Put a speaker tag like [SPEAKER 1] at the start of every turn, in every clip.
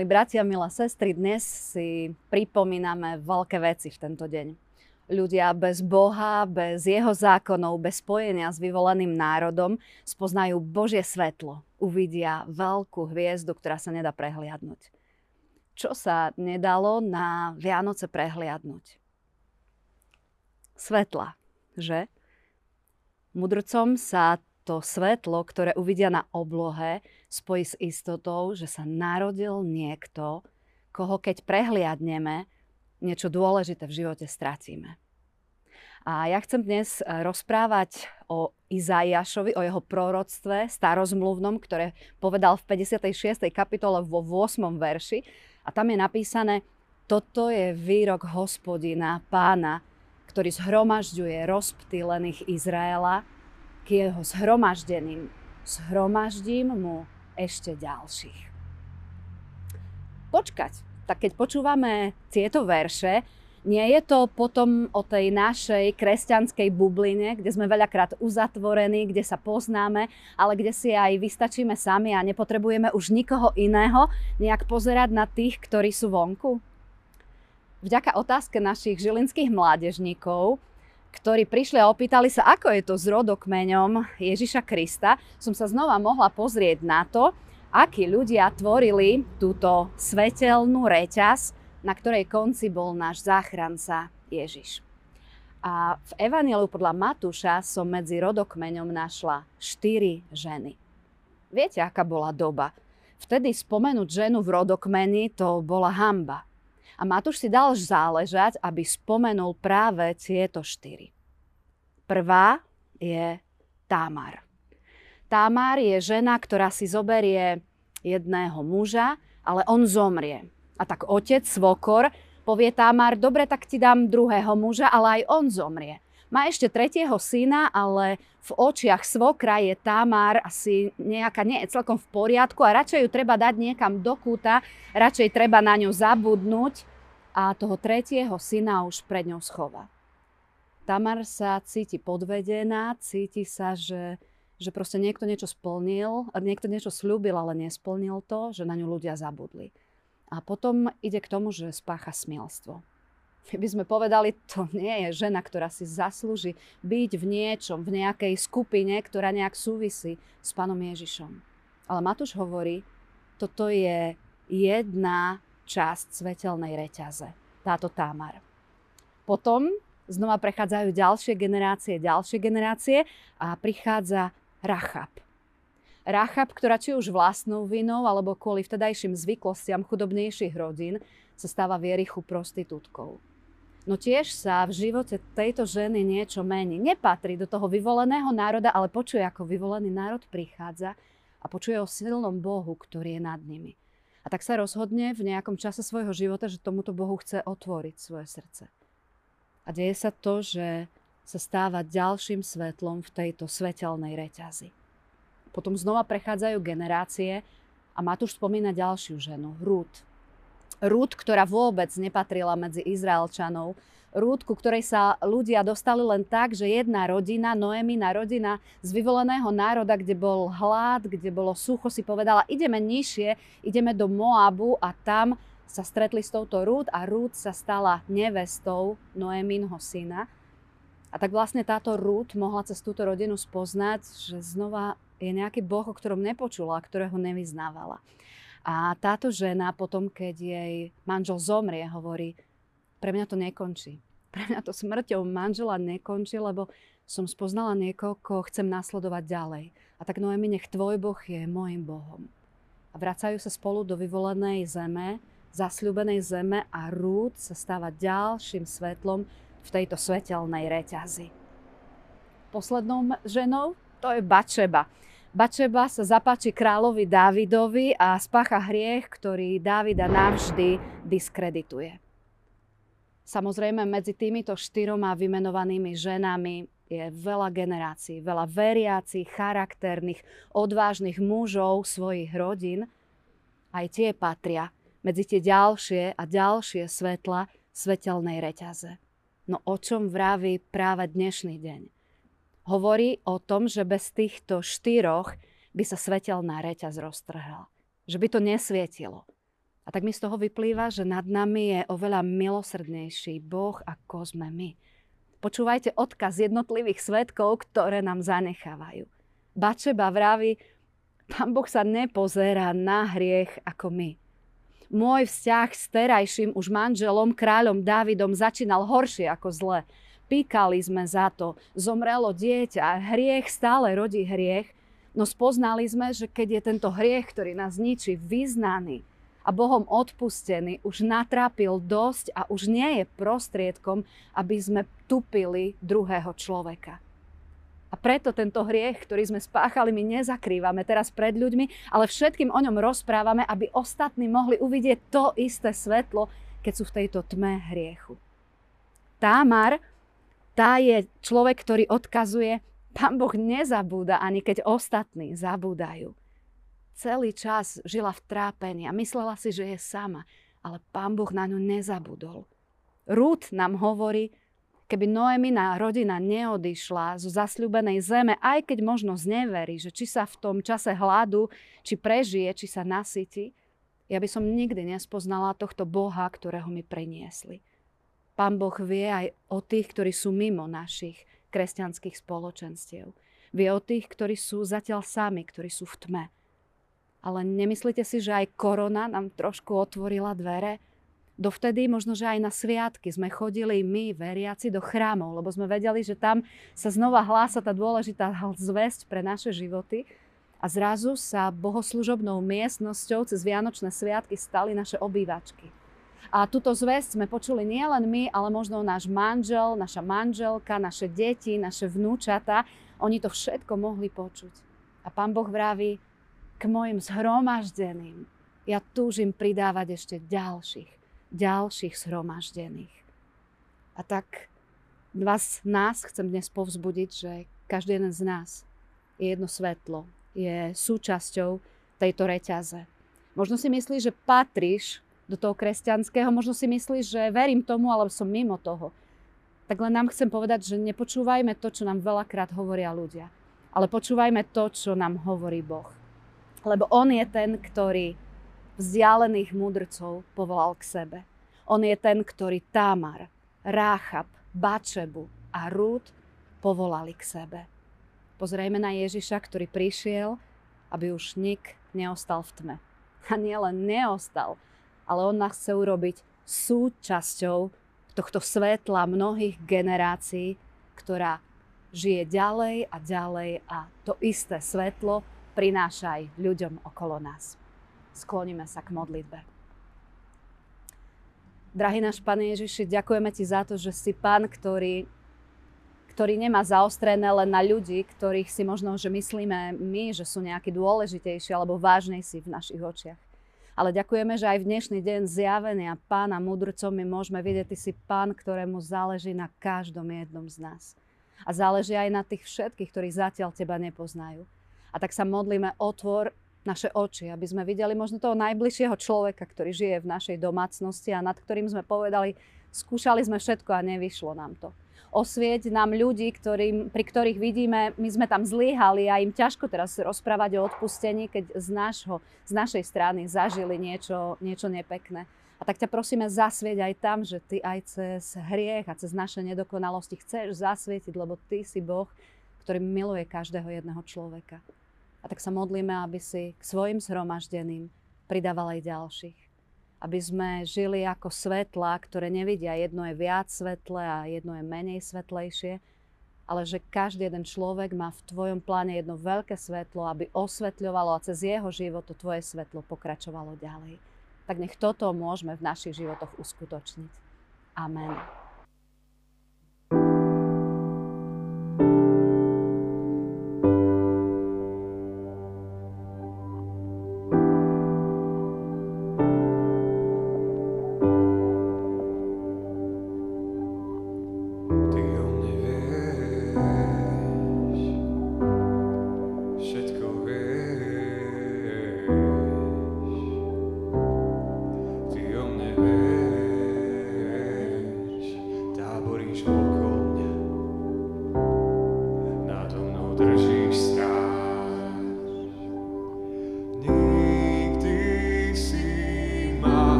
[SPEAKER 1] Milí bratia, milé sestry, dnes si pripomíname veľké veci v tento deň. Ľudia bez Boha, bez jeho zákonov, bez spojenia s vyvoleným národom spoznajú Božie svetlo. Uvidia veľkú hviezdu, ktorá sa nedá prehliadnúť. Čo sa nedalo na Vianoce prehliadnúť? Svetla, že? Mudrcom sa to svetlo, ktoré uvidia na oblohe, spojí s istotou, že sa narodil niekto, koho keď prehliadneme, niečo dôležité v živote stratíme. A ja chcem dnes eh, rozprávať o Izaiášovi, o jeho proroctve starozmluvnom, ktoré povedal v 56. kapitole vo 8. verši. A tam je napísané, toto je výrok hospodina, pána, ktorý zhromažďuje rozptýlených Izraela k jeho zhromaždeným. Zhromaždím mu ešte ďalších. Počkať. Tak keď počúvame tieto verše, nie je to potom o tej našej kresťanskej bubline, kde sme veľakrát uzatvorení, kde sa poznáme, ale kde si aj vystačíme sami a nepotrebujeme už nikoho iného nejak pozerať na tých, ktorí sú vonku? Vďaka otázke našich žilinských mládežníkov ktorí prišli a opýtali sa, ako je to s rodokmeňom Ježiša Krista, som sa znova mohla pozrieť na to, akí ľudia tvorili túto svetelnú reťaz, na ktorej konci bol náš záchranca Ježiš. A v Evanielu podľa Matúša som medzi rodokmeňom našla štyri ženy. Viete, aká bola doba? Vtedy spomenúť ženu v rodokmeni to bola hamba. A Matúš si dal záležať, aby spomenul práve tieto štyri. Prvá je Támar. Támar je žena, ktorá si zoberie jedného muža, ale on zomrie. A tak otec, svokor, povie Támar, dobre, tak ti dám druhého muža, ale aj on zomrie. Má ešte tretieho syna, ale v očiach svokra je Tamar asi nejaká nie je celkom v poriadku a radšej ju treba dať niekam do kúta, radšej treba na ňu zabudnúť a toho tretieho syna už pred ňou schová. Tamar sa cíti podvedená, cíti sa, že, že proste niekto niečo splnil, niekto niečo slúbil, ale nesplnil to, že na ňu ľudia zabudli. A potom ide k tomu, že spácha smielstvo. My by sme povedali, to nie je žena, ktorá si zaslúži byť v niečom, v nejakej skupine, ktorá nejak súvisí s pánom Ježišom. Ale Matúš hovorí, toto je jedna časť svetelnej reťaze, táto Támar. Potom znova prechádzajú ďalšie generácie, ďalšie generácie a prichádza Rachab. Rachab, ktorá či už vlastnou vinou alebo kvôli vtedajším zvyklostiam chudobnejších rodín sa stáva v Jerichu prostitútkou. No tiež sa v živote tejto ženy niečo mení. Nepatrí do toho vyvoleného národa, ale počuje, ako vyvolený národ prichádza a počuje o silnom Bohu, ktorý je nad nimi. A tak sa rozhodne v nejakom čase svojho života, že tomuto Bohu chce otvoriť svoje srdce. A deje sa to, že sa stáva ďalším svetlom v tejto svetelnej reťazi. Potom znova prechádzajú generácie a Matúš spomína ďalšiu ženu, Ruth. Rúd, ktorá vôbec nepatrila medzi Izraelčanov. Rúd, ku ktorej sa ľudia dostali len tak, že jedna rodina, Noemina rodina z vyvoleného národa, kde bol hlad, kde bolo sucho, si povedala, ideme nižšie, ideme do Moabu a tam sa stretli s touto Rúd a Rúd sa stala nevestou Noeminho syna. A tak vlastne táto Rúd mohla cez túto rodinu spoznať, že znova je nejaký boh, o ktorom nepočula, ktorého nevyznávala. A táto žena potom, keď jej manžel zomrie, hovorí, pre mňa to nekončí. Pre mňa to smrťou manžela nekončí, lebo som spoznala niekoho, koho chcem nasledovať ďalej. A tak Noemi, nech tvoj Boh je môjim Bohom. A vracajú sa spolu do vyvolenej zeme, zasľúbenej zeme a Rúd sa stáva ďalším svetlom v tejto svetelnej reťazi. Poslednou ženou to je Bačeba. Bačeba sa zapáči kráľovi Dávidovi a spácha hriech, ktorý Dávida navždy diskredituje. Samozrejme, medzi týmito štyroma vymenovanými ženami je veľa generácií, veľa veriacich, charakterných, odvážnych mužov svojich rodín. Aj tie patria medzi tie ďalšie a ďalšie svetla svetelnej reťaze. No o čom vraví práve dnešný deň? Hovorí o tom, že bez týchto štyroch by sa svetelná reťaz roztrhla. Že by to nesvietilo. A tak mi z toho vyplýva, že nad nami je oveľa milosrdnejší Boh, ako sme my. Počúvajte odkaz jednotlivých svetkov, ktoré nám zanechávajú. Bačeba vraví, pán Boh sa nepozerá na hriech ako my. Môj vzťah s terajším už manželom, kráľom Dávidom, začínal horšie ako zle. Píkali sme za to, zomrelo dieťa, hriech stále rodí hriech, no spoznali sme, že keď je tento hriech, ktorý nás ničí, vyznaný, a Bohom odpustený už natrápil dosť a už nie je prostriedkom, aby sme tupili druhého človeka. A preto tento hriech, ktorý sme spáchali, my nezakrývame teraz pred ľuďmi, ale všetkým o ňom rozprávame, aby ostatní mohli uvidieť to isté svetlo, keď sú v tejto tme hriechu. Támar, tá je človek, ktorý odkazuje, pán Boh nezabúda, ani keď ostatní zabúdajú celý čas žila v trápení a myslela si, že je sama, ale pán Boh na ňu nezabudol. Rút nám hovorí, keby Noemina rodina neodišla zo zasľúbenej zeme, aj keď možno zneverí, že či sa v tom čase hladu, či prežije, či sa nasytí, ja by som nikdy nespoznala tohto Boha, ktorého mi priniesli. Pán Boh vie aj o tých, ktorí sú mimo našich kresťanských spoločenstiev. Vie o tých, ktorí sú zatiaľ sami, ktorí sú v tme. Ale nemyslíte si, že aj korona nám trošku otvorila dvere? Dovtedy možno, že aj na sviatky sme chodili my, veriaci, do chrámov, lebo sme vedeli, že tam sa znova hlása tá dôležitá zväzť pre naše životy. A zrazu sa bohoslužobnou miestnosťou cez Vianočné sviatky stali naše obývačky. A túto zväzť sme počuli nielen my, ale možno náš manžel, naša manželka, naše deti, naše vnúčata. Oni to všetko mohli počuť. A pán Boh vraví, k mojim zhromaždeným. Ja túžim pridávať ešte ďalších, ďalších zhromaždených. A tak vás, nás chcem dnes povzbudiť, že každý jeden z nás je jedno svetlo, je súčasťou tejto reťaze. Možno si myslíš, že patríš do toho kresťanského, možno si myslíš, že verím tomu, ale som mimo toho. Tak len nám chcem povedať, že nepočúvajme to, čo nám veľakrát hovoria ľudia, ale počúvajme to, čo nám hovorí Boh. Lebo on je ten, ktorý vzdialených mudrcov povolal k sebe. On je ten, ktorý Tamar, Ráchab, Bačebu a Rúd povolali k sebe. Pozrejme na Ježiša, ktorý prišiel, aby už nik neostal v tme. A nielen neostal, ale on nás chce urobiť súčasťou tohto svetla mnohých generácií, ktorá žije ďalej a ďalej a to isté svetlo prináša aj ľuďom okolo nás. Skloníme sa k modlitbe. Drahý náš Pane Ježiši, ďakujeme Ti za to, že si Pán, ktorý, ktorý nemá zaostrené len na ľudí, ktorých si možno, že myslíme my, že sú nejakí dôležitejší alebo vážnejší v našich očiach. Ale ďakujeme, že aj v dnešný deň zjavenia Pána mudrcom my môžeme vidieť, Ty si Pán, ktorému záleží na každom jednom z nás. A záleží aj na tých všetkých, ktorí zatiaľ Teba nepoznajú. A tak sa modlíme, otvor naše oči, aby sme videli možno toho najbližšieho človeka, ktorý žije v našej domácnosti a nad ktorým sme povedali, skúšali sme všetko a nevyšlo nám to. Osvieť nám ľudí, ktorým, pri ktorých vidíme, my sme tam zlyhali a im ťažko teraz rozprávať o odpustení, keď z, našho, z našej strany zažili niečo, niečo nepekné. A tak ťa prosíme zasvieť aj tam, že ty aj cez hriech a cez naše nedokonalosti chceš zasvietiť, lebo ty si Boh, ktorý miluje každého jedného človeka. A tak sa modlíme, aby si k svojim zhromaždeným pridával aj ďalších. Aby sme žili ako svetla, ktoré nevidia. Jedno je viac svetle a jedno je menej svetlejšie. Ale že každý jeden človek má v tvojom pláne jedno veľké svetlo, aby osvetľovalo a cez jeho život to tvoje svetlo pokračovalo ďalej. Tak nech toto môžeme v našich životoch uskutočniť. Amen.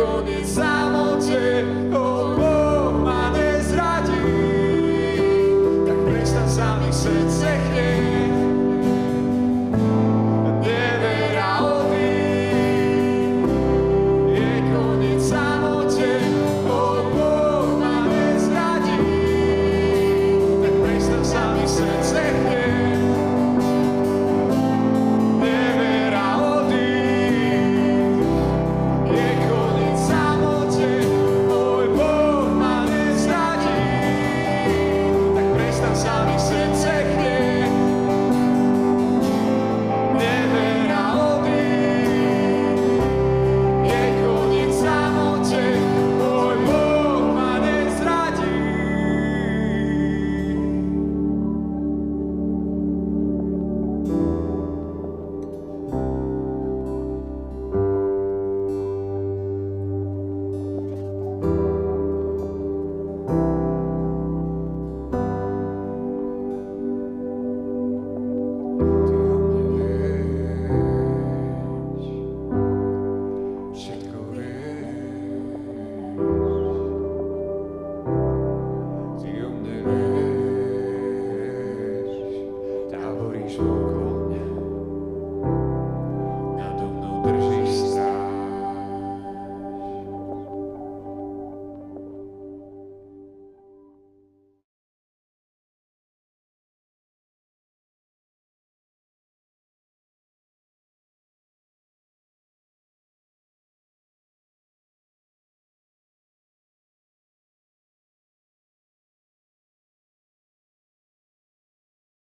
[SPEAKER 2] Drží